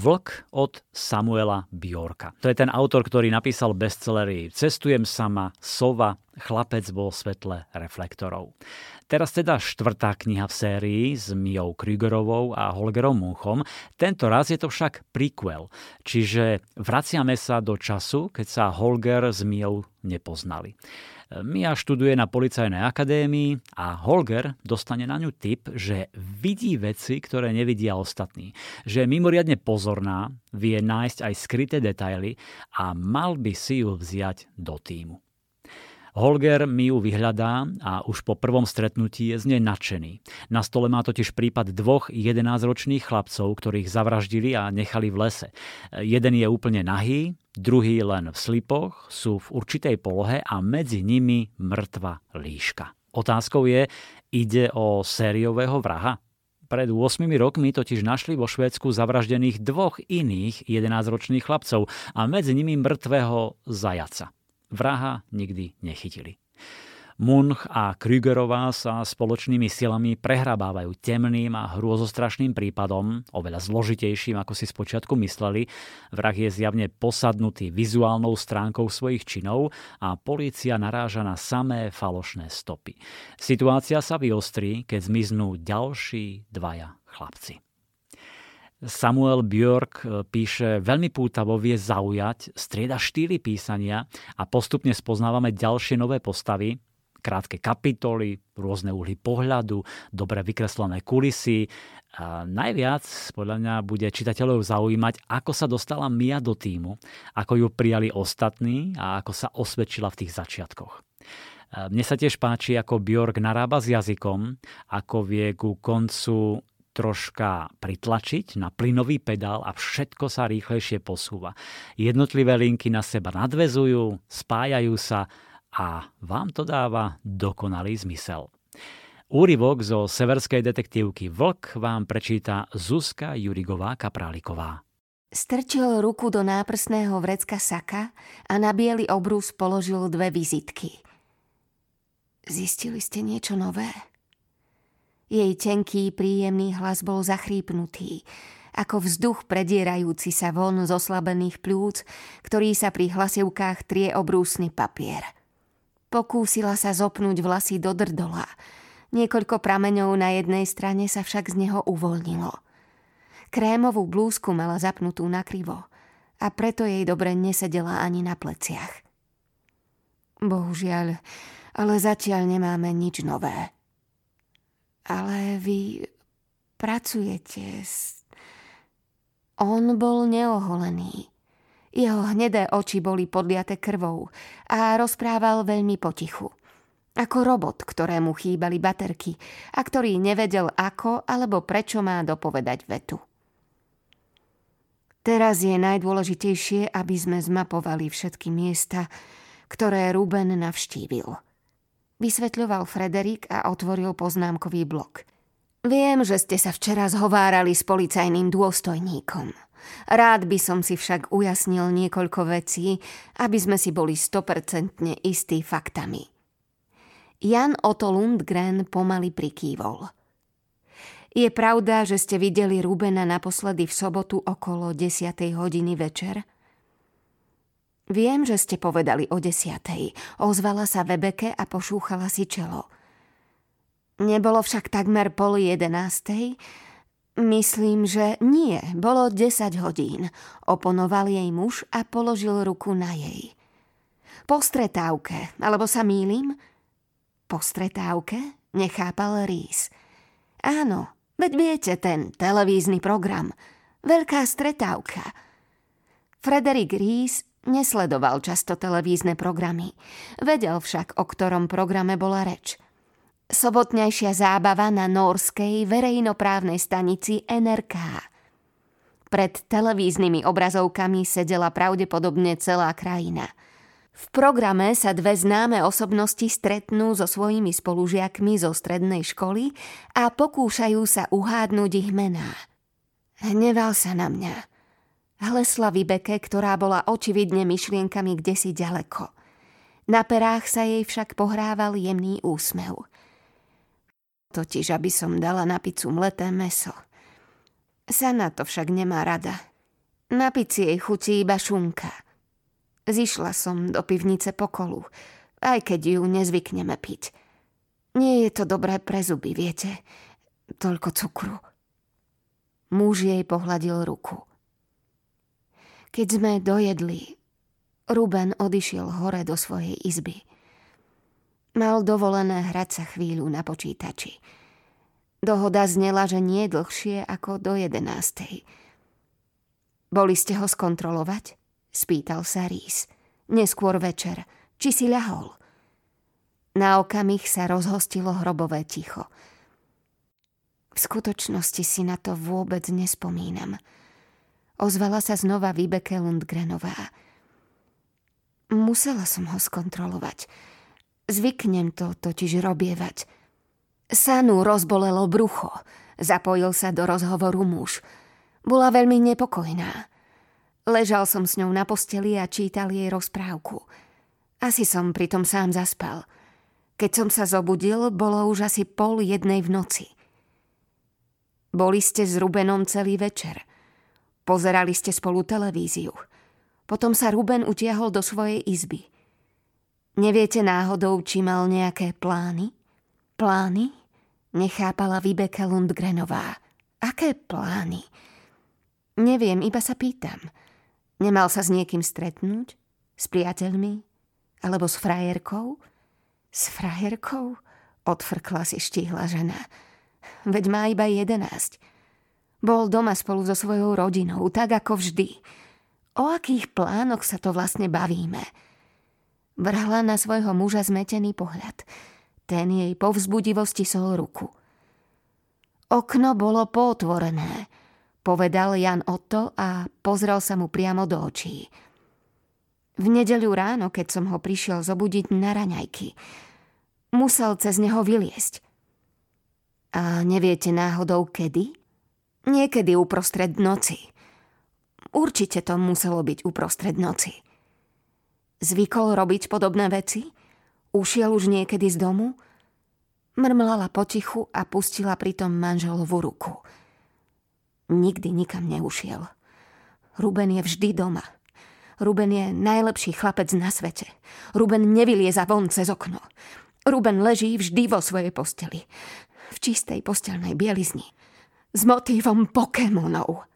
Vlk od Samuela Bjorka. To je ten autor, ktorý napísal bestsellery Cestujem sama, Sova, Chlapec vo svetle reflektorov. Teraz teda štvrtá kniha v sérii s Mijou Krügerovou a Holgerom Munchom. Tento raz je to však prequel, čiže vraciame sa do času, keď sa Holger s Mijou nepoznali. Mia študuje na policajnej akadémii a Holger dostane na ňu tip, že vidí veci, ktoré nevidia ostatní. Že je mimoriadne pozorná, vie nájsť aj skryté detaily a mal by si ju vziať do týmu. Holger mi ju vyhľadá a už po prvom stretnutí je z nej nadšený. Na stole má totiž prípad dvoch 11-ročných chlapcov, ktorých zavraždili a nechali v lese. Jeden je úplne nahý, druhý len v slipoch, sú v určitej polohe a medzi nimi mŕtva líška. Otázkou je, ide o sériového vraha? Pred 8 rokmi totiž našli vo Švédsku zavraždených dvoch iných 11-ročných chlapcov a medzi nimi mŕtvého zajaca vraha nikdy nechytili. Munch a Krügerová sa spoločnými silami prehrabávajú temným a hrôzostrašným prípadom, oveľa zložitejším, ako si spočiatku mysleli. Vrah je zjavne posadnutý vizuálnou stránkou svojich činov a polícia naráža na samé falošné stopy. Situácia sa vyostrí, keď zmiznú ďalší dvaja chlapci. Samuel Björk e, píše veľmi pútavo, vie zaujať, strieda štýly písania a postupne spoznávame ďalšie nové postavy, krátke kapitoly, rôzne uhly pohľadu, dobre vykreslené kulisy. A najviac podľa mňa bude čitateľov zaujímať, ako sa dostala Mia do týmu, ako ju prijali ostatní a ako sa osvedčila v tých začiatkoch. Mne sa tiež páči, ako Bjork narába s jazykom, ako vie ku koncu troška pritlačiť na plynový pedál a všetko sa rýchlejšie posúva. Jednotlivé linky na seba nadvezujú, spájajú sa a vám to dáva dokonalý zmysel. Úryvok zo severskej detektívky Vlk vám prečíta Zuzka Jurigová Kapráliková. Strčil ruku do náprsného vrecka saka a na biely obrus položil dve vizitky. Zistili ste niečo nové? Jej tenký, príjemný hlas bol zachrípnutý, ako vzduch predierajúci sa von z oslabených plúc, ktorý sa pri hlasivkách trie obrúsny papier. Pokúsila sa zopnúť vlasy do drdola. Niekoľko prameňov na jednej strane sa však z neho uvoľnilo. Krémovú blúzku mala zapnutú na krivo a preto jej dobre nesedela ani na pleciach. Bohužiaľ, ale zatiaľ nemáme nič nové. Ale vy pracujete s... On bol neoholený. Jeho hnedé oči boli podliate krvou a rozprával veľmi potichu. Ako robot, ktorému chýbali baterky a ktorý nevedel ako alebo prečo má dopovedať vetu. Teraz je najdôležitejšie, aby sme zmapovali všetky miesta, ktoré Ruben navštívil – vysvetľoval Frederik a otvoril poznámkový blok. Viem, že ste sa včera zhovárali s policajným dôstojníkom. Rád by som si však ujasnil niekoľko vecí, aby sme si boli stopercentne istí faktami. Jan Otto Lundgren pomaly prikývol. Je pravda, že ste videli Rubena naposledy v sobotu okolo 10. hodiny večer? Viem, že ste povedali o desiatej. Ozvala sa Vebeke a pošúchala si čelo. Nebolo však takmer pol jedenástej? Myslím, že nie, bolo 10 hodín. Oponoval jej muž a položil ruku na jej. Po stretávke, alebo sa mýlim? Po stretávke? Nechápal Rís. Áno, veď viete, ten televízny program. Veľká stretávka. Frederik Rís Nesledoval často televízne programy. Vedel však, o ktorom programe bola reč. Sobotnejšia zábava na norskej verejnoprávnej stanici NRK. Pred televíznymi obrazovkami sedela pravdepodobne celá krajina. V programe sa dve známe osobnosti stretnú so svojimi spolužiakmi zo strednej školy a pokúšajú sa uhádnuť ich mená. Hneval sa na mňa – Hlesla Vybeke, ktorá bola očividne myšlienkami kde si ďaleko. Na perách sa jej však pohrával jemný úsmev. Totiž, aby som dala na picu mleté meso. Sa na to však nemá rada. Na pici jej chutí iba šunka. Zišla som do pivnice po kolu, aj keď ju nezvykneme piť. Nie je to dobré pre zuby, viete? Toľko cukru. Muž jej pohľadil ruku. Keď sme dojedli, Ruben odišiel hore do svojej izby. Mal dovolené hrať sa chvíľu na počítači. Dohoda znela, že nie dlhšie ako do jedenástej. Boli ste ho skontrolovať? Spýtal sa Rís. Neskôr večer. Či si ľahol? Na okamih sa rozhostilo hrobové ticho. V skutočnosti si na to vôbec nespomínam. Ozvala sa znova Vibeke Lundgrenová. Musela som ho skontrolovať. Zvyknem to totiž robievať. Sanu rozbolelo brucho. Zapojil sa do rozhovoru muž. Bola veľmi nepokojná. Ležal som s ňou na posteli a čítal jej rozprávku. Asi som pritom sám zaspal. Keď som sa zobudil, bolo už asi pol jednej v noci. Boli ste s Rubenom celý večer. Pozerali ste spolu televíziu. Potom sa Ruben utiahol do svojej izby. Neviete náhodou, či mal nejaké plány? Plány? Nechápala Vibeke Lundgrenová. Aké plány? Neviem, iba sa pýtam. Nemal sa s niekým stretnúť? S priateľmi? Alebo s frajerkou? S frajerkou? Odfrkla si štíhla žena. Veď má iba jedenáct. Bol doma spolu so svojou rodinou, tak ako vždy. O akých plánoch sa to vlastne bavíme? Vrhla na svojho muža zmetený pohľad. Ten jej po vzbudivosti sol ruku. Okno bolo potvorené, povedal Jan Otto a pozrel sa mu priamo do očí. V nedeľu ráno, keď som ho prišiel zobudiť na raňajky, musel cez neho vyliesť. A neviete náhodou kedy? Niekedy uprostred noci. Určite to muselo byť uprostred noci. Zvykol robiť podobné veci? Ušiel už niekedy z domu? Mrmlala potichu a pustila pritom manželovú ruku. Nikdy nikam neušiel. Ruben je vždy doma. Ruben je najlepší chlapec na svete. Ruben nevylieza von cez okno. Ruben leží vždy vo svojej posteli. V čistej postelnej bielizni. S motívom Pokémonov.